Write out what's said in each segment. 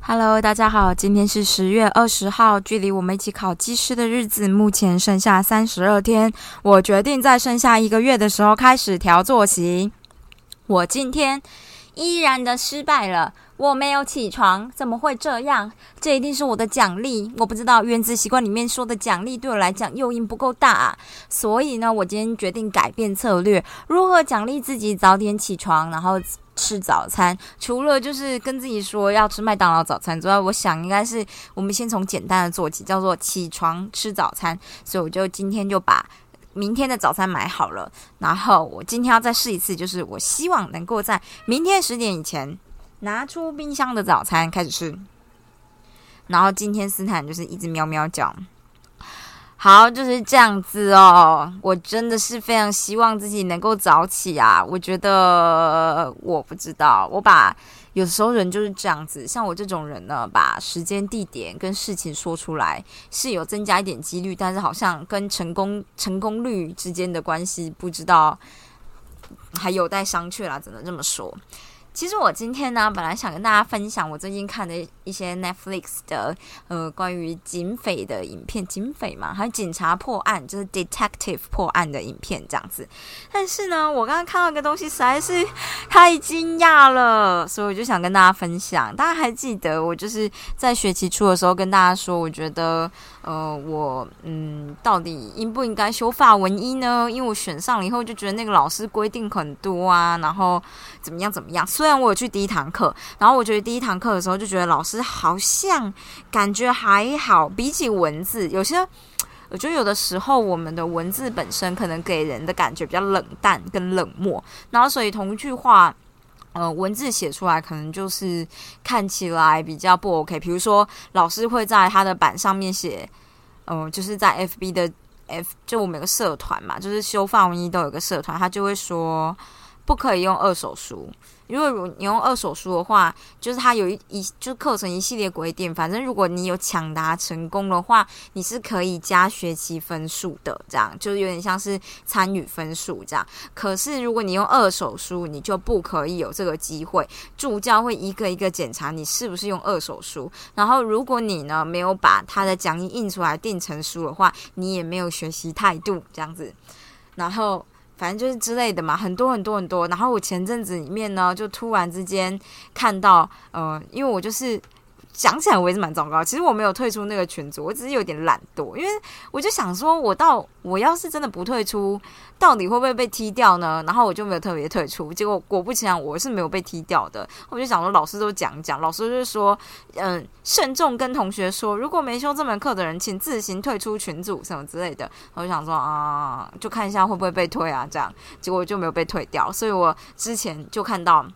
Hello，大家好，今天是十月二十号，距离我们一起考技师的日子目前剩下三十二天。我决定在剩下一个月的时候开始调作息。我今天依然的失败了，我没有起床，怎么会这样？这一定是我的奖励。我不知道原子习惯里面说的奖励对我来讲诱因不够大，啊，所以呢，我今天决定改变策略，如何奖励自己早点起床，然后。吃早餐，除了就是跟自己说要吃麦当劳早餐之外，我想应该是我们先从简单的做起，叫做起床吃早餐。所以我就今天就把明天的早餐买好了，然后我今天要再试一次，就是我希望能够在明天十点以前拿出冰箱的早餐开始吃。然后今天斯坦就是一直喵喵叫。好，就是这样子哦。我真的是非常希望自己能够早起啊。我觉得我不知道，我把有时候人就是这样子，像我这种人呢，把时间、地点跟事情说出来是有增加一点几率，但是好像跟成功成功率之间的关系，不知道还有待商榷啦。只能这么说。其实我今天呢，本来想跟大家分享我最近看的一些 Netflix 的呃关于警匪的影片，警匪嘛，还有警察破案，就是 detective 破案的影片这样子。但是呢，我刚刚看到一个东西实在是太惊讶了，所以我就想跟大家分享。大家还记得我就是在学期初的时候跟大家说，我觉得呃我嗯到底应不应该修法文一呢？因为我选上了以后就觉得那个老师规定很多啊，然后怎么样怎么样。虽然我有去第一堂课，然后我觉得第一堂课的时候就觉得老师好像感觉还好，比起文字，有些我觉得有的时候我们的文字本身可能给人的感觉比较冷淡跟冷漠，然后所以同一句话，呃，文字写出来可能就是看起来比较不 OK。比如说老师会在他的板上面写，呃，就是在 FB 的 F，就我们有个社团嘛，就是修法文一都有个社团，他就会说不可以用二手书。因为你用二手书的话，就是它有一一就课程一系列规定，反正如果你有抢答成功的话，你是可以加学期分数的，这样就是有点像是参与分数这样。可是如果你用二手书，你就不可以有这个机会，助教会一个一个检查你是不是用二手书，然后如果你呢没有把他的讲义印出来订成书的话，你也没有学习态度这样子，然后。反正就是之类的嘛，很多很多很多。然后我前阵子里面呢，就突然之间看到，呃，因为我就是。讲起来我也是蛮糟糕，其实我没有退出那个群组，我只是有点懒惰，因为我就想说，我到我要是真的不退出，到底会不会被踢掉呢？然后我就没有特别退出，结果果不其然，我是没有被踢掉的。我就想说，老师都讲讲，老师就是说，嗯，慎重跟同学说，如果没修这门课的人，请自行退出群组什么之类的。我就想说啊，就看一下会不会被退啊，这样，结果就没有被退掉，所以我之前就看到。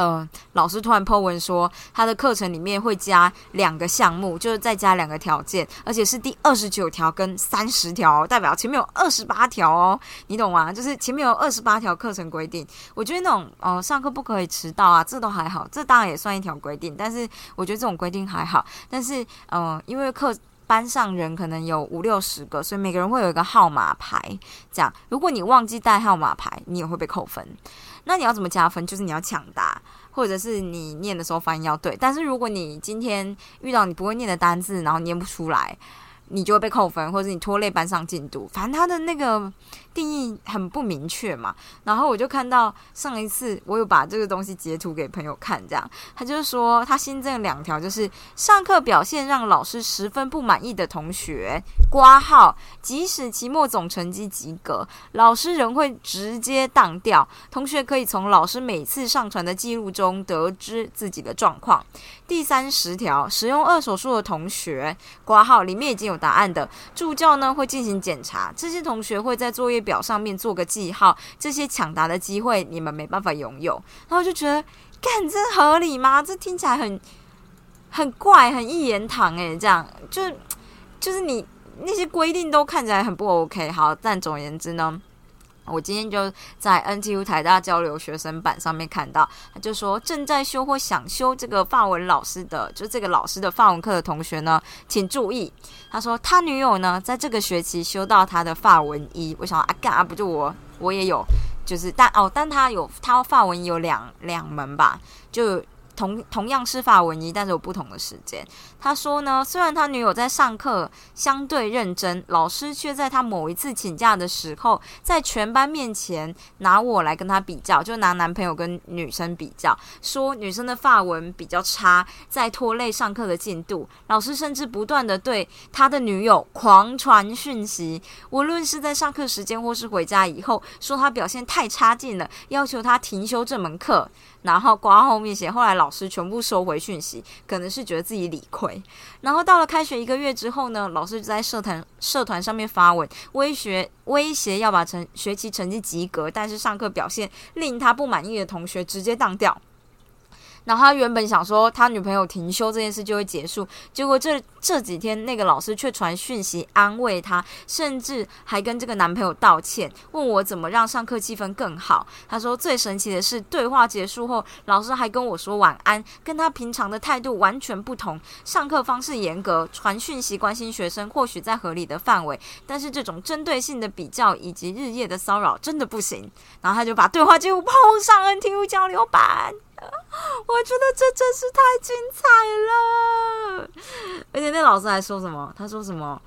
嗯，老师突然 po 文说，他的课程里面会加两个项目，就是再加两个条件，而且是第二十九条跟三十条，代表前面有二十八条哦，你懂吗？就是前面有二十八条课程规定。我觉得那种哦，上课不可以迟到啊，这都还好，这当然也算一条规定，但是我觉得这种规定还好。但是，嗯，因为课班上人可能有五六十个，所以每个人会有一个号码牌，这样，如果你忘记带号码牌，你也会被扣分。那你要怎么加分？就是你要抢答，或者是你念的时候发音要对。但是如果你今天遇到你不会念的单字，然后念不出来。你就会被扣分，或者你拖累班上进度。反正他的那个定义很不明确嘛。然后我就看到上一次我有把这个东西截图给朋友看，这样他就说他新增两条，就是上课表现让老师十分不满意的同学，挂号，即使期末总成绩及格，老师仍会直接当掉。同学可以从老师每次上传的记录中得知自己的状况。第三十条，使用二手书的同学，挂号里面已经有答案的助教呢会进行检查，这些同学会在作业表上面做个记号，这些抢答的机会你们没办法拥有。然后就觉得，干这合理吗？这听起来很很怪，很一言堂诶。这样就就是你那些规定都看起来很不 OK。好，但总而言之呢。我今天就在 NTU 台大交流学生版上面看到，他就说正在修或想修这个法文老师的，就这个老师的法文课的同学呢，请注意，他说他女友呢在这个学期修到他的法文一，我想啊干啊不就我我也有，就是但哦但他有他法文有两两门吧，就。同同样是法文一，但是有不同的时间。他说呢，虽然他女友在上课相对认真，老师却在他某一次请假的时候，在全班面前拿我来跟他比较，就拿男朋友跟女生比较，说女生的发文比较差，在拖累上课的进度。老师甚至不断的对他的女友狂传讯息，无论是在上课时间或是回家以后，说他表现太差劲了，要求他停修这门课。然后挂后面写，后来老老师全部收回讯息，可能是觉得自己理亏。然后到了开学一个月之后呢，老师就在社团社团上面发文，威胁威胁要把成学习成绩及格，但是上课表现令他不满意的同学直接当掉。然后他原本想说他女朋友停休这件事就会结束，结果这这几天那个老师却传讯息安慰他，甚至还跟这个男朋友道歉，问我怎么让上课气氛更好。他说最神奇的是对话结束后，老师还跟我说晚安，跟他平常的态度完全不同。上课方式严格，传讯息关心学生或许在合理的范围，但是这种针对性的比较以及日夜的骚扰真的不行。然后他就把对话记录抛上 NTU 交流版。我觉得这真是太精彩了，而且那老师还说什么？他说什么？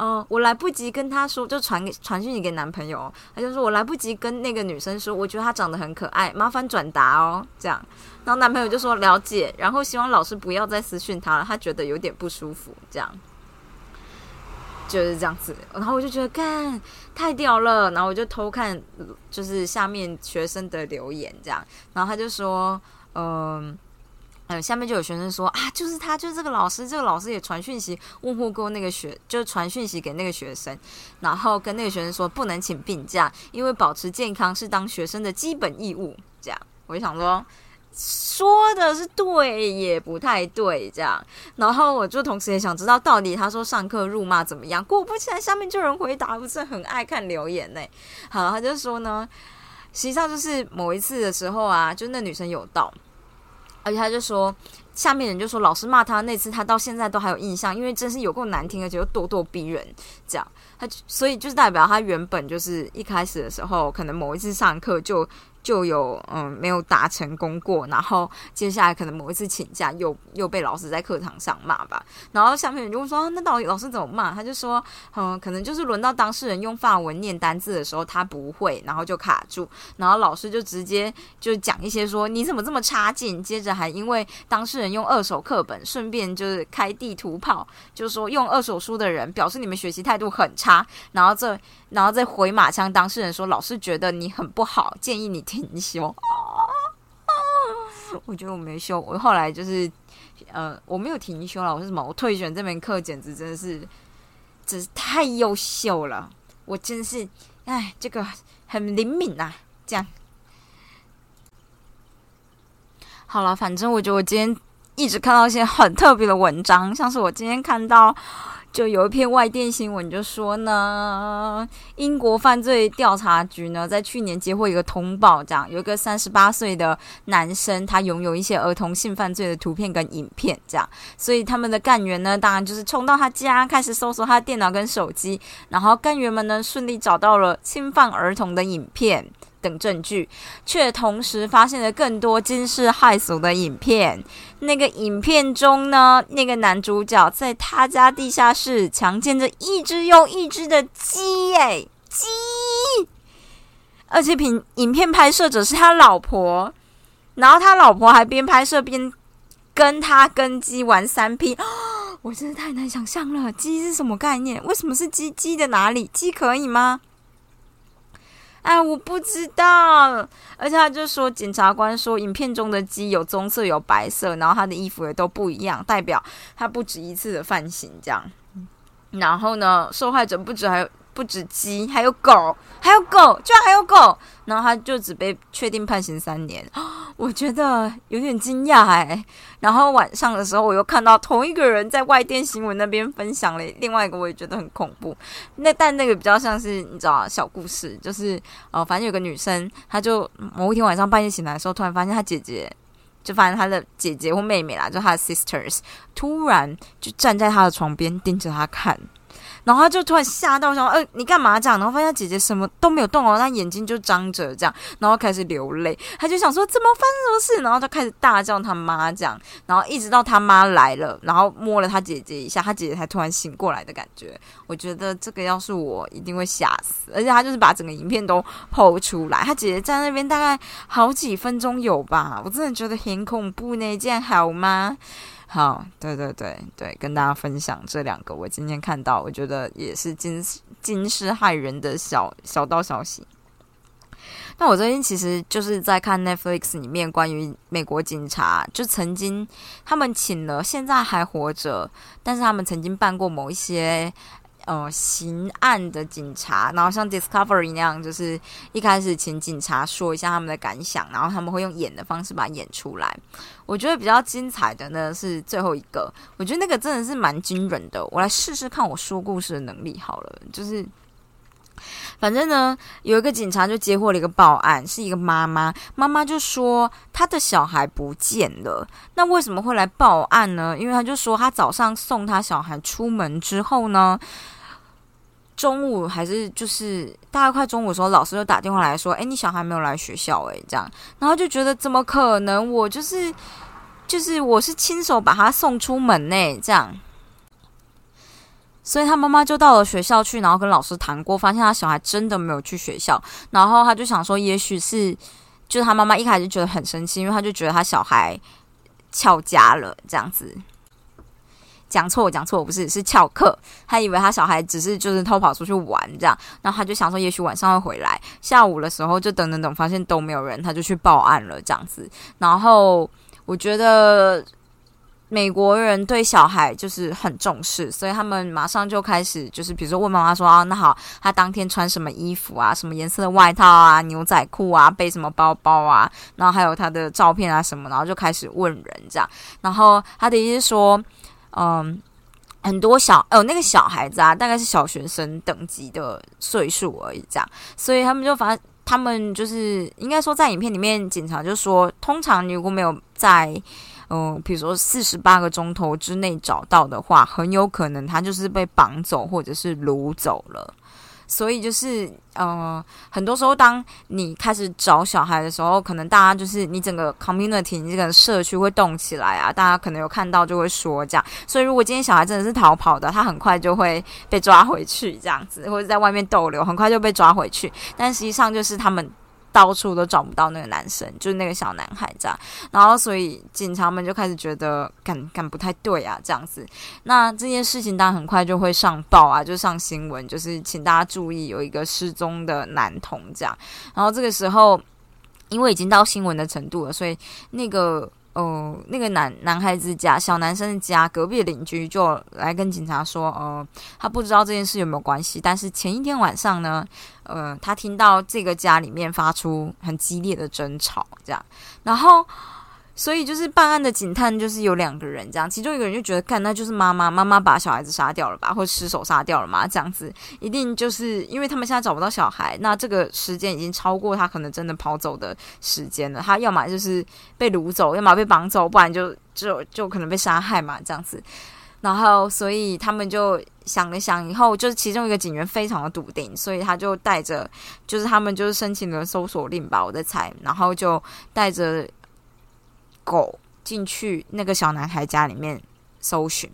嗯，我来不及跟他说，就传给传讯息给男朋友，他就说我来不及跟那个女生说，我觉得她长得很可爱，麻烦转达哦，这样。然后男朋友就说了解，然后希望老师不要再私讯他了，他觉得有点不舒服，这样。就是这样子，然后我就觉得，干太屌了，然后我就偷看，就是下面学生的留言，这样，然后他就说。嗯，呃，下面就有学生说啊，就是他，就是这个老师，这个老师也传讯息问候过那个学，就传讯息给那个学生，然后跟那个学生说不能请病假，因为保持健康是当学生的基本义务。这样，我就想说，说的是对，也不太对，这样。然后我就同时也想知道，到底他说上课辱骂怎么样？果不其然，下面就有人回答，不是很爱看留言呢。好，他就说呢，实际上就是某一次的时候啊，就那女生有到。而且他就说，下面人就说，老师骂他那次，他到现在都还有印象，因为真是有够难听，而且又咄咄逼人，这样他所以就是代表他原本就是一开始的时候，可能某一次上课就。就有嗯没有达成功过，然后接下来可能某一次请假又又被老师在课堂上骂吧，然后下面人就问说那到底老师怎么骂？他就说嗯可能就是轮到当事人用法文念单字的时候他不会，然后就卡住，然后老师就直接就讲一些说你怎么这么差劲，接着还因为当事人用二手课本，顺便就是开地图炮，就是说用二手书的人表示你们学习态度很差，然后这然后再回马枪当事人说老师觉得你很不好，建议你。停休，我觉得我没休。我后来就是，呃，我没有停休了。我是什么？我退选这门课，简直真的是，真是太优秀了。我真是，哎，这个很灵敏呐。这样，好了，反正我觉得我今天一直看到一些很特别的文章，像是我今天看到。就有一篇外电新闻，就说呢，英国犯罪调查局呢，在去年接获一个通报，这样有一个三十八岁的男生，他拥有一些儿童性犯罪的图片跟影片，这样，所以他们的干员呢，当然就是冲到他家，开始搜索他的电脑跟手机，然后干员们呢，顺利找到了侵犯儿童的影片。等证据，却同时发现了更多惊世骇俗的影片。那个影片中呢，那个男主角在他家地下室强奸着一只又一只的鸡，哎，鸡！而且影影片拍摄者是他老婆，然后他老婆还边拍摄边跟他跟鸡玩三 P，我真的太难想象了，鸡是什么概念？为什么是鸡？鸡的哪里？鸡可以吗？哎，我不知道。而且他就说，检察官说，影片中的鸡有棕色，有白色，然后他的衣服也都不一样，代表他不止一次的犯行这样。然后呢，受害者不止还有不止鸡，还有狗，还有狗，居然还有狗。然后他就只被确定判刑三年，我觉得有点惊讶哎。然后晚上的时候，我又看到同一个人在外电新闻那边分享了另外一个，我也觉得很恐怖。那但那个比较像是你知道小故事，就是呃，反正有个女生，她就某一天晚上半夜醒来的时候，突然发现她姐姐，就发现她的姐姐或妹妹啦，就她的 sisters，突然就站在她的床边盯着她看。然后他就突然吓到，想：“呃，你干嘛这样？”然后发现姐姐什么都没有动哦，她眼睛就张着这样，然后开始流泪。他就想说：“怎么发生什么事？”然后就开始大叫他妈这样，然后一直到他妈来了，然后摸了他姐姐一下，他姐姐才突然醒过来的感觉。我觉得这个要是我，一定会吓死。而且他就是把整个影片都剖出来，他姐姐在那边大概好几分钟有吧，我真的觉得很恐怖呢，这样好吗？好，对对对对，跟大家分享这两个，我今天看到，我觉得也是惊惊世骇人的小小道消息。那我最近其实就是在看 Netflix 里面关于美国警察，就曾经他们请了现在还活着，但是他们曾经办过某一些。呃，刑案的警察，然后像 Discovery 那样，就是一开始请警察说一下他们的感想，然后他们会用演的方式把它演出来。我觉得比较精彩的呢是最后一个，我觉得那个真的是蛮惊人的。我来试试看我说故事的能力好了。就是反正呢，有一个警察就接获了一个报案，是一个妈妈，妈妈就说她的小孩不见了。那为什么会来报案呢？因为他就说他早上送他小孩出门之后呢。中午还是就是大概快中午的时候，老师就打电话来说：“哎，你小孩没有来学校哎，这样。”然后就觉得怎么可能？我就是就是我是亲手把他送出门呢，这样。所以他妈妈就到了学校去，然后跟老师谈过，发现他小孩真的没有去学校。然后他就想说，也许是就是他妈妈一开始觉得很生气，因为他就觉得他小孩翘家了这样子。讲错，讲错，不是是翘课。他以为他小孩只是就是偷跑出去玩这样，然后他就想说，也许晚上会回来。下午的时候就等等等，发现都没有人，他就去报案了这样子。然后我觉得美国人对小孩就是很重视，所以他们马上就开始就是比如说问妈妈说啊，那好，他当天穿什么衣服啊，什么颜色的外套啊，牛仔裤啊，背什么包包啊，然后还有他的照片啊什么，然后就开始问人这样。然后他的意思说。嗯，很多小哦，那个小孩子啊，大概是小学生等级的岁数而已，这样，所以他们就发，他们就是应该说，在影片里面，警察就说，通常如果没有在，嗯，比如说四十八个钟头之内找到的话，很有可能他就是被绑走或者是掳走了。所以就是，呃，很多时候当你开始找小孩的时候，可能大家就是你整个 community 你这个社区会动起来啊，大家可能有看到就会说这样。所以如果今天小孩真的是逃跑的，他很快就会被抓回去这样子，或者在外面逗留，很快就被抓回去。但实际上就是他们。到处都找不到那个男生，就是那个小男孩这样，然后所以警察们就开始觉得感感不太对啊，这样子。那这件事情当然很快就会上报啊，就上新闻，就是请大家注意有一个失踪的男童这样。然后这个时候，因为已经到新闻的程度了，所以那个。哦，那个男男孩子家小男生的家隔壁邻居就来跟警察说，呃，他不知道这件事有没有关系，但是前一天晚上呢，呃，他听到这个家里面发出很激烈的争吵，这样，然后。所以就是办案的警探，就是有两个人这样，其中一个人就觉得，干那就是妈妈，妈妈把小孩子杀掉了吧，或失手杀掉了嘛，这样子，一定就是因为他们现在找不到小孩，那这个时间已经超过他可能真的跑走的时间了，他要么就是被掳走，要么被绑走，不然就就就可能被杀害嘛，这样子。然后，所以他们就想了想，以后就是其中一个警员非常的笃定，所以他就带着，就是他们就是申请了搜索令吧，我在猜，然后就带着。狗进去那个小男孩家里面搜寻，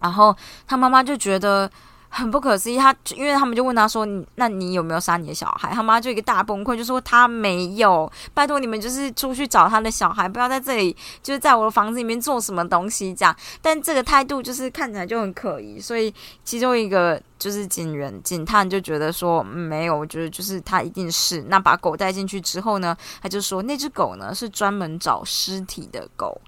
然后他妈妈就觉得很不可思议。他因为他们就问他说：“那你有没有杀你的小孩？”他妈就一个大崩溃，就说：“他没有，拜托你们就是出去找他的小孩，不要在这里就是在我的房子里面做什么东西这样。”但这个态度就是看起来就很可疑，所以其中一个。就是警员、警探就觉得说没有，我觉得就是他一定是那把狗带进去之后呢，他就说那只狗呢是专门找尸体的狗，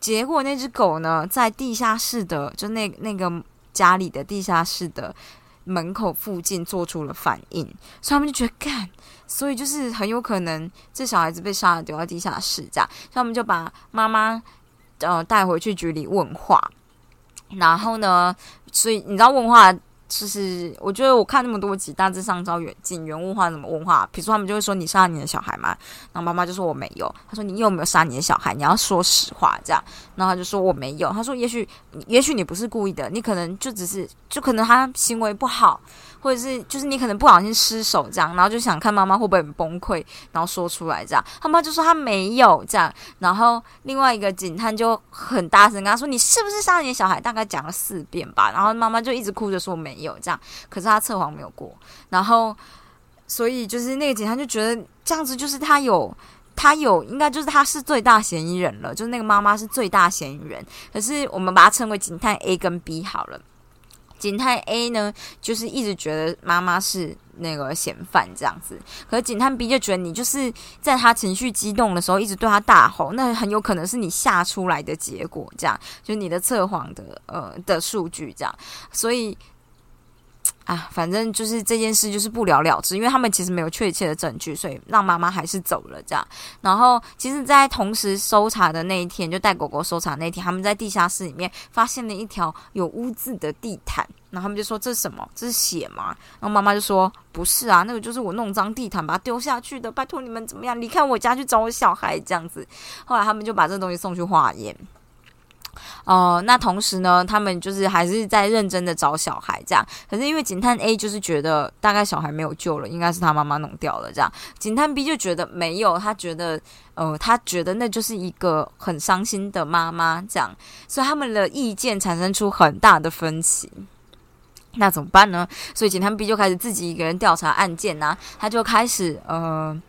结果那只狗呢在地下室的就那那个家里的地下室的门口附近做出了反应，所以他们就觉得干，所以就是很有可能这小孩子被杀了丢到地下室这样，所以他们就把妈妈呃带回去局里问话，然后呢，所以你知道问话。就是我觉得我看那么多集，大致上招远近原物化什么文化，比如说他们就会说你杀你的小孩吗？然后妈妈就说我没有。他说你有没有杀你的小孩？你要说实话这样。然后他就说我没有。他说也许也许你不是故意的，你可能就只是就可能他行为不好。或者是就是你可能不小心失手这样，然后就想看妈妈会不会很崩溃，然后说出来这样，他妈就说他没有这样，然后另外一个警探就很大声跟他说你是不是杀了你的小孩？大概讲了四遍吧，然后妈妈就一直哭着说没有这样，可是他测谎没有过，然后所以就是那个警探就觉得这样子就是他有他有应该就是他是最大嫌疑人了，就是那个妈妈是最大嫌疑人，可是我们把它称为警探 A 跟 B 好了。警探 A 呢，就是一直觉得妈妈是那个嫌犯这样子，可是警探 B 就觉得你就是在他情绪激动的时候一直对他大吼，那很有可能是你吓出来的结果，这样就是你的测谎的呃的数据这样，所以。啊，反正就是这件事就是不了了之，因为他们其实没有确切的证据，所以让妈妈还是走了这样。然后，其实，在同时搜查的那一天，就带狗狗搜查那天，他们在地下室里面发现了一条有污渍的地毯，然后他们就说这是什么？这是血吗？然后妈妈就说不是啊，那个就是我弄脏地毯把它丢下去的，拜托你们怎么样离开我家去找我小孩这样子。后来他们就把这东西送去化验。哦，那同时呢，他们就是还是在认真的找小孩，这样。可是因为警探 A 就是觉得大概小孩没有救了，应该是他妈妈弄掉了，这样。警探 B 就觉得没有，他觉得，呃，他觉得那就是一个很伤心的妈妈，这样。所以他们的意见产生出很大的分歧。那怎么办呢？所以警探 B 就开始自己一个人调查案件呐，他就开始，呃，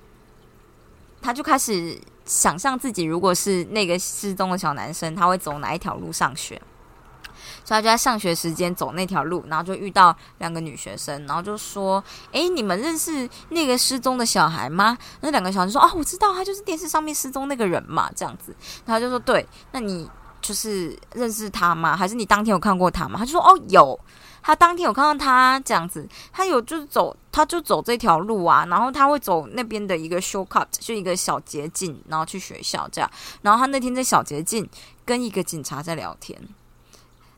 他就开始。想象自己如果是那个失踪的小男生，他会走哪一条路上学？所以他就在上学时间走那条路，然后就遇到两个女学生，然后就说：“诶，你们认识那个失踪的小孩吗？”那两个小孩说：“哦，我知道，他就是电视上面失踪那个人嘛。”这样子，然后就说：“对，那你就是认识他吗？还是你当天有看过他吗？”他就说：“哦，有。”他当天有看到他这样子，他有就是走，他就走这条路啊，然后他会走那边的一个 shortcut，就一个小捷径，然后去学校这样。然后他那天在小捷径跟一个警察在聊天，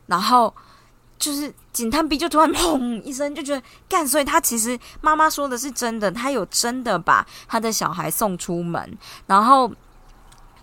然后就是警探 B 就突然砰一声，就觉得干，所以他其实妈妈说的是真的，他有真的把他的小孩送出门，然后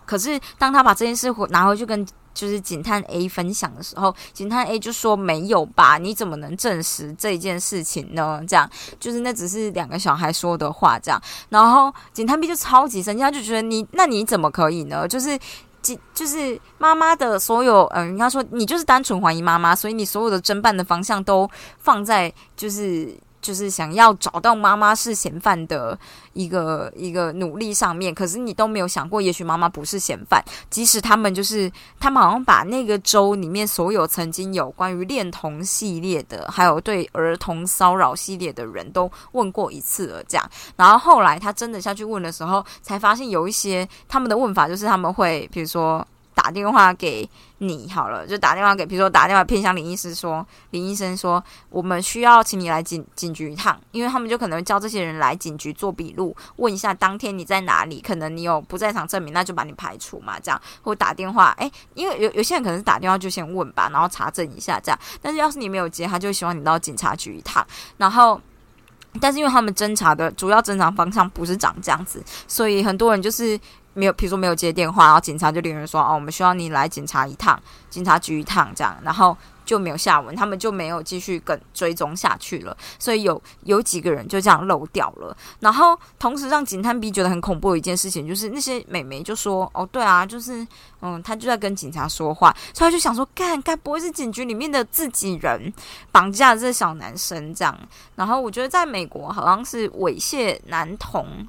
可是当他把这件事拿回去跟。就是警探 A 分享的时候，警探 A 就说没有吧？你怎么能证实这件事情呢？这样就是那只是两个小孩说的话，这样。然后警探 B 就超级生气，他就觉得你那你怎么可以呢？就是警就是妈妈的所有，嗯，他说你就是单纯怀疑妈妈，所以你所有的侦办的方向都放在就是。就是想要找到妈妈是嫌犯的一个一个努力上面，可是你都没有想过，也许妈妈不是嫌犯。即使他们就是他们好像把那个州里面所有曾经有关于恋童系列的，还有对儿童骚扰系列的人都问过一次了，这样。然后后来他真的下去问的时候，才发现有一些他们的问法就是他们会，比如说。打电话给你好了，就打电话给，比如说打电话偏向林医师说，林医生说，我们需要请你来警警局一趟，因为他们就可能叫这些人来警局做笔录，问一下当天你在哪里，可能你有不在场证明，那就把你排除嘛，这样，或打电话，诶，因为有有些人可能是打电话就先问吧，然后查证一下这样，但是要是你没有接，他就希望你到警察局一趟，然后，但是因为他们侦查的主要侦查方向不是长这样子，所以很多人就是。没有，比如说没有接电话，然后警察就连人说：“哦，我们需要你来警察一趟，警察局一趟，这样。”然后就没有下文，他们就没有继续跟追踪下去了。所以有有几个人就这样漏掉了。然后同时让警探 B 觉得很恐怖的一件事情，就是那些美眉就说：“哦，对啊，就是嗯，他就在跟警察说话。”所以他就想说：“干，该不会是警局里面的自己人绑架这小男生这样？”然后我觉得在美国好像是猥亵男童。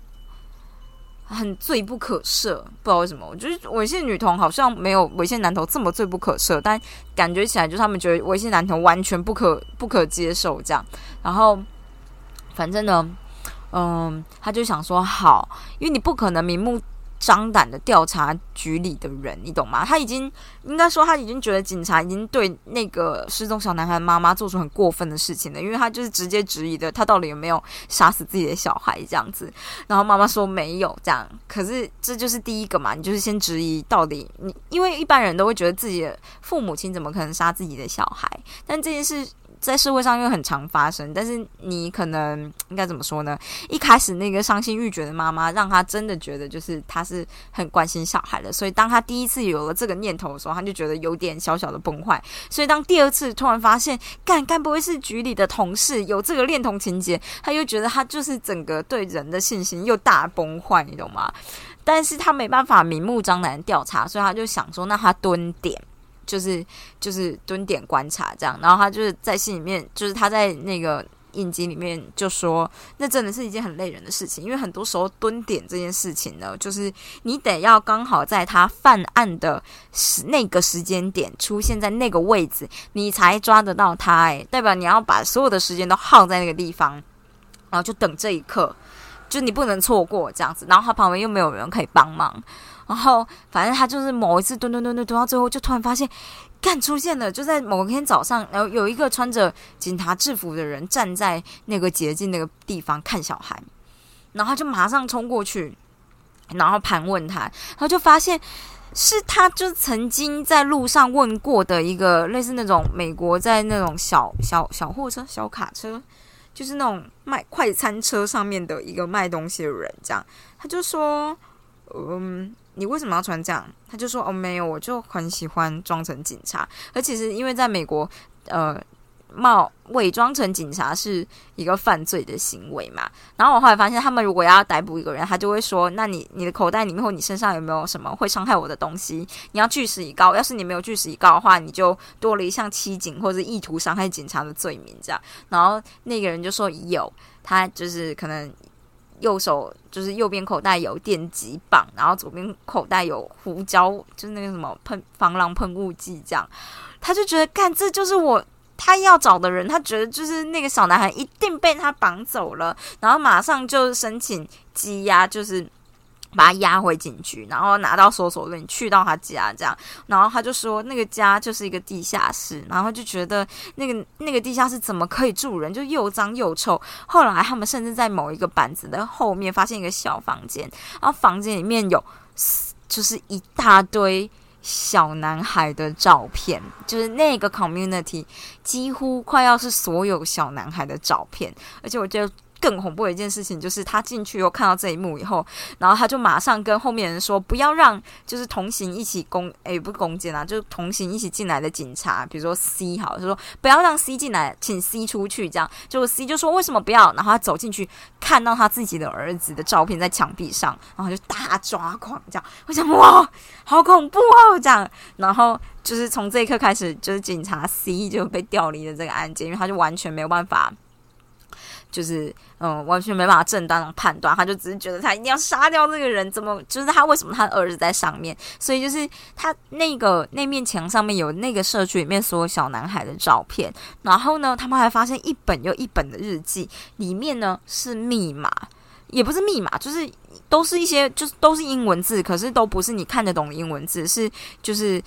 很罪不可赦，不知道为什么，我觉得猥亵女童好像没有猥亵男童这么罪不可赦，但感觉起来就是他们觉得猥亵男童完全不可不可接受这样。然后，反正呢，嗯，他就想说好，因为你不可能明目张胆的调查局里的人，你懂吗？他已经应该说他已经觉得警察已经对那个失踪小男孩的妈妈做出很过分的事情了，因为他就是直接质疑的他到底有没有杀死自己的小孩这样子。然后妈妈说没有这样，可是这就是第一个嘛，你就是先质疑到底你，因为一般人都会觉得自己的父母亲怎么可能杀自己的小孩，但这件事。在社会上又很常发生，但是你可能应该怎么说呢？一开始那个伤心欲绝的妈妈，让他真的觉得就是他是很关心小孩的，所以当他第一次有了这个念头的时候，他就觉得有点小小的崩坏。所以当第二次突然发现，干该不会是局里的同事有这个恋童情节，他又觉得他就是整个对人的信心又大崩坏，你懂吗？但是他没办法明目张胆调查，所以他就想说，那他蹲点。就是就是蹲点观察这样，然后他就是在信里面，就是他在那个影集里面就说，那真的是一件很累人的事情，因为很多时候蹲点这件事情呢，就是你得要刚好在他犯案的时那个时间点出现在那个位置，你才抓得到他，哎，代表你要把所有的时间都耗在那个地方，然后就等这一刻，就你不能错过这样子，然后他旁边又没有人可以帮忙。然后，反正他就是某一次蹲蹲蹲蹲蹲到最后，就突然发现，干出现了，就在某天早上，然后有一个穿着警察制服的人站在那个捷径那个地方看小孩，然后他就马上冲过去，然后盘问他，然后就发现是他就曾经在路上问过的一个类似那种美国在那种小小小货车、小卡车，就是那种卖快餐车上面的一个卖东西的人，这样他就说，嗯。你为什么要穿这样？他就说：“哦，没有，我就很喜欢装成警察。而其实，因为在美国，呃，冒伪装成警察是一个犯罪的行为嘛。然后我后来发现，他们如果要逮捕一个人，他就会说：那你你的口袋里面或你身上有没有什么会伤害我的东西？你要据实以告。要是你没有据实以告的话，你就多了一项欺警或者意图伤害警察的罪名。这样，然后那个人就说有，他就是可能。”右手就是右边口袋有电击棒，然后左边口袋有胡椒，就是那个什么喷防狼喷雾剂，这样他就觉得，干这就是我他要找的人，他觉得就是那个小男孩一定被他绑走了，然后马上就申请羁押，就是。把他押回警局，然后拿到搜索令，去到他家这样，然后他就说那个家就是一个地下室，然后就觉得那个那个地下室怎么可以住人，就又脏又臭。后来他们甚至在某一个板子的后面发现一个小房间，然后房间里面有就是一大堆小男孩的照片，就是那个 community 几乎快要是所有小男孩的照片，而且我觉得。更恐怖的一件事情就是，他进去又看到这一幕以后，然后他就马上跟后面人说：“不要让就是同行一起攻，诶，不攻坚啊，就是同行一起进来的警察，比如说 C 好，就说不要让 C 进来，请 C 出去。”这样，结果 C 就说：“为什么不要？”然后他走进去，看到他自己的儿子的照片在墙壁上，然后就大抓狂。这样，我想哇，好恐怖哦！这样，然后就是从这一刻开始，就是警察 C 就被调离了这个案件，因为他就完全没有办法。就是嗯，完全没办法正当的判断，他就只是觉得他一定要杀掉那个人，怎么就是他为什么他的儿子在上面？所以就是他那个那面墙上面有那个社区里面所有小男孩的照片，然后呢，他们还发现一本又一本的日记，里面呢是密码，也不是密码，就是都是一些就是都是英文字，可是都不是你看得懂的英文字，是就是。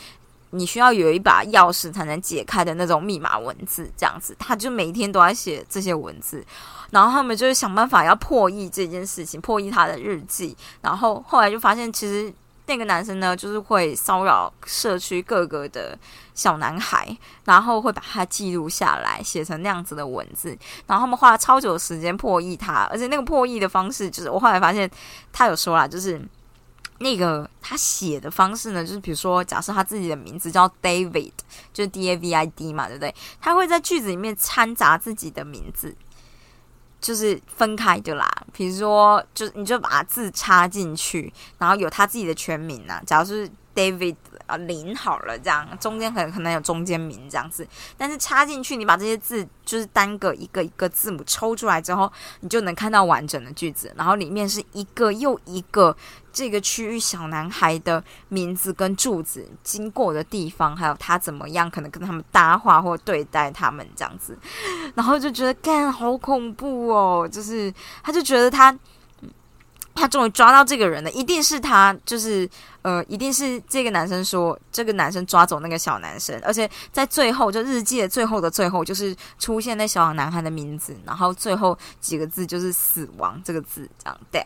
你需要有一把钥匙才能解开的那种密码文字，这样子，他就每天都在写这些文字，然后他们就是想办法要破译这件事情，破译他的日记，然后后来就发现，其实那个男生呢，就是会骚扰社区各个的小男孩，然后会把他记录下来，写成那样子的文字，然后他们花了超久的时间破译他，而且那个破译的方式，就是我后来发现他有说啦，就是。那个他写的方式呢，就是比如说，假设他自己的名字叫 David，就是 D A V I D 嘛，对不对？他会在句子里面掺杂自己的名字，就是分开的啦。比如说，就你就把字插进去，然后有他自己的全名啊，假如是 David。啊，零好了，这样中间可能可能有中间名这样子，但是插进去，你把这些字就是单个一个一个字母抽出来之后，你就能看到完整的句子，然后里面是一个又一个这个区域小男孩的名字跟住子、经过的地方，还有他怎么样可能跟他们搭话或对待他们这样子，然后就觉得干好恐怖哦，就是他就觉得他。他终于抓到这个人了，一定是他，就是呃，一定是这个男生说，这个男生抓走那个小男生，而且在最后，就日记的最后的最后，就是出现那小男孩的名字，然后最后几个字就是死亡这个字，这样 dead，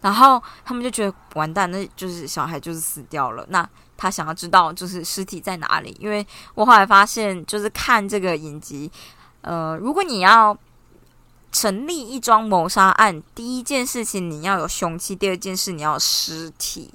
然后他们就觉得完蛋，那就是小孩就是死掉了。那他想要知道就是尸体在哪里，因为我后来发现，就是看这个影集，呃，如果你要。成立一桩谋杀案，第一件事情你要有凶器，第二件事你要有尸体。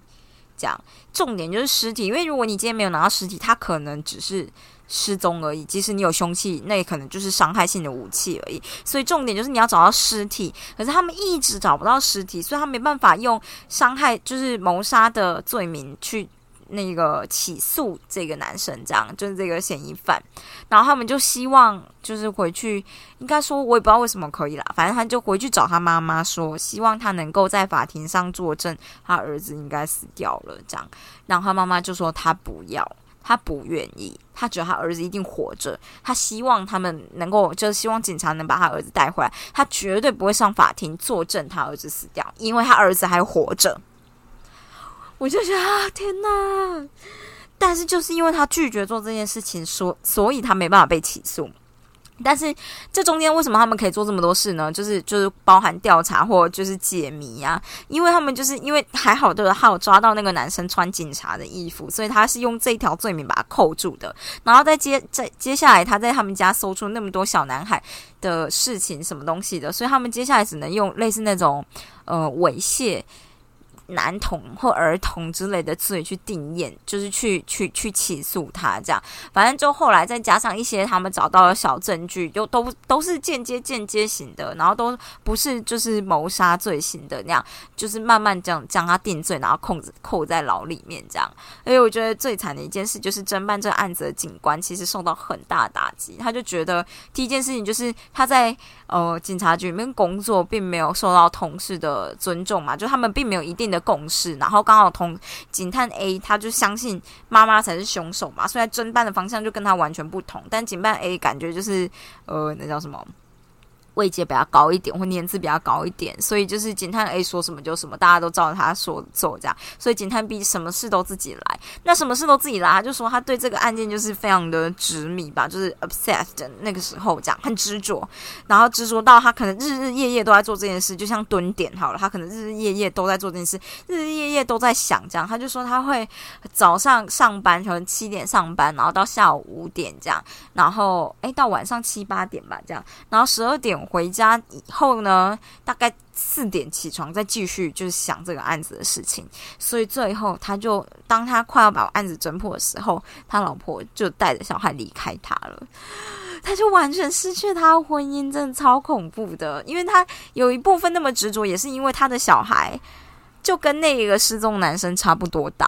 讲重点就是尸体，因为如果你今天没有拿到尸体，他可能只是失踪而已。即使你有凶器，那也可能就是伤害性的武器而已。所以重点就是你要找到尸体，可是他们一直找不到尸体，所以他没办法用伤害就是谋杀的罪名去。那个起诉这个男生，这样就是这个嫌疑犯，然后他们就希望就是回去，应该说我也不知道为什么可以啦，反正他就回去找他妈妈说，希望他能够在法庭上作证，他儿子应该死掉了这样，然后他妈妈就说他不要，他不愿意，他觉得他儿子一定活着，他希望他们能够就是希望警察能把他儿子带回来，他绝对不会上法庭作证他儿子死掉，因为他儿子还活着。我就觉得啊，天哪！但是就是因为他拒绝做这件事情，所所以他没办法被起诉。但是这中间为什么他们可以做这么多事呢？就是就是包含调查或就是解谜啊。因为他们就是因为还好的还有抓到那个男生穿警察的衣服，所以他是用这条罪名把他扣住的。然后再接再接下来他在他们家搜出那么多小男孩的事情什么东西的，所以他们接下来只能用类似那种呃猥亵。男童或儿童之类的罪去定验，就是去去去起诉他这样，反正就后来再加上一些他们找到了小证据，就都都是间接间接型的，然后都不是就是谋杀罪型的那样，就是慢慢这样将他定罪，然后控制扣在牢里面这样。所以我觉得最惨的一件事就是侦办这个案子的警官其实受到很大打击，他就觉得第一件事情就是他在呃警察局里面工作并没有受到同事的尊重嘛，就他们并没有一定的。共识，然后刚好同警探 A 他就相信妈妈才是凶手嘛，虽然侦办的方向就跟他完全不同。但警办 A 感觉就是呃，那叫什么？位阶比较高一点，或年资比较高一点，所以就是警探 A 说什么就什么，大家都照着他说做这样。所以警探 B 什么事都自己来，那什么事都自己来，他就说他对这个案件就是非常的执迷吧，就是 obsessed 那个时候这样，很执着，然后执着到他可能日日夜夜都在做这件事，就像蹲点好了，他可能日日夜夜都在做这件事，日日夜夜都在想这样。他就说他会早上上班，可能七点上班，然后到下午五点这样，然后诶到晚上七八点吧这样，然后十二点。回家以后呢，大概四点起床，再继续就是想这个案子的事情。所以最后，他就当他快要把案子侦破的时候，他老婆就带着小孩离开他了。他就完全失去他的婚姻，真的超恐怖的。因为他有一部分那么执着，也是因为他的小孩就跟那个失踪男生差不多大。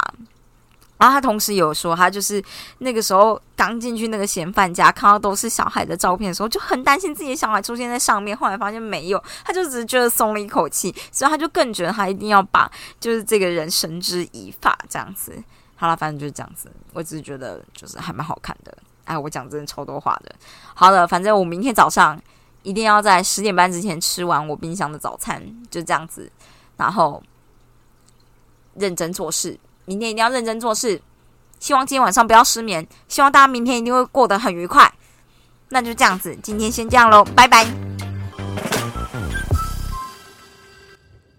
然后他同时有说，他就是那个时候刚进去那个嫌犯家，看到都是小孩的照片的时候，就很担心自己的小孩出现在上面。后来发现没有，他就只是觉得松了一口气，所以他就更觉得他一定要把就是这个人绳之以法这样子。好了，反正就是这样子。我只是觉得就是还蛮好看的。哎，我讲真的超多话的。好的，反正我明天早上一定要在十点半之前吃完我冰箱的早餐，就这样子，然后认真做事。明天一定要认真做事，希望今天晚上不要失眠，希望大家明天一定会过得很愉快。那就这样子，今天先这样喽，拜拜。